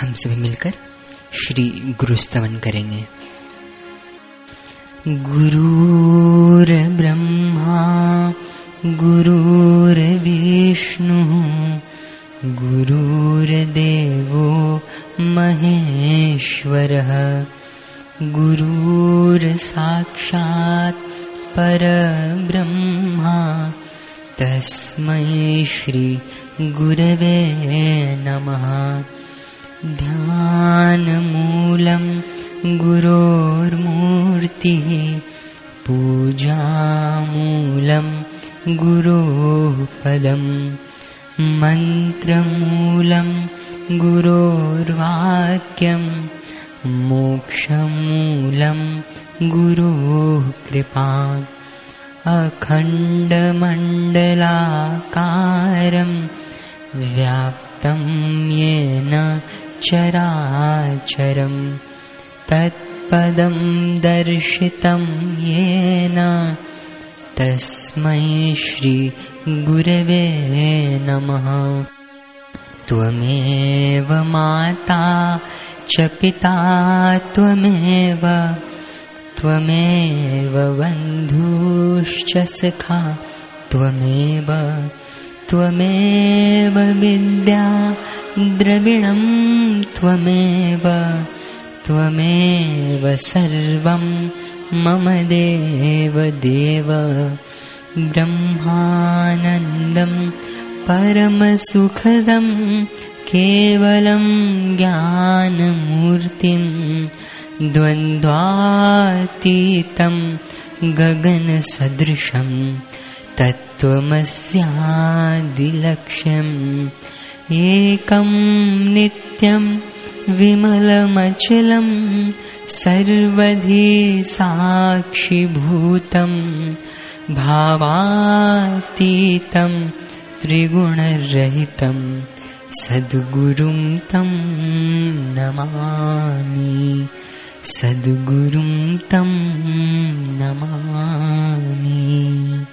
हम सभी मिलकर श्री गुरुस्तवन करेंगे। गुरुर्ब्रह्मा गुरुर्विष्णुः गुरुर्देवो महेश्वरः। गुरुर्साक्षात् परब्रह्मा, तस्मै श्रीगुरवे नमः। ध्यानमूलं गुरोर्मूर्तिः पूजामूलं गुरोः पदम् मन्त्रमूलं गुरोर्वाक्यम् मोक्षमूलं गुरोः कृपा अखण्डमण्डलाकारं व्याप्तं येन चराचरं तत्पदं दर्शितं येन तस्मै श्रीगुरवे नमः। त्वमेव माता च पिता त्वमेव त्वमेव बन्धुश्च सखा त्वमेव त्वमेव विद्या द्रविणं त्वमेव त्वमेव सर्वं मम देव देव। ब्रह्मानन्दं परमसुखदं केवलं ज्ञानमूर्तिं द्वन्द्वातीतं गगनसदृशं तत्त्वमस्यादिलक्ष्यम् एकं नित्यं विमलमचलं सर्वधी साक्षिभूतं भावातीतं त्रिगुणरहितं सद्गुरुं तं नमामि। सद्गुरुं तं नमामि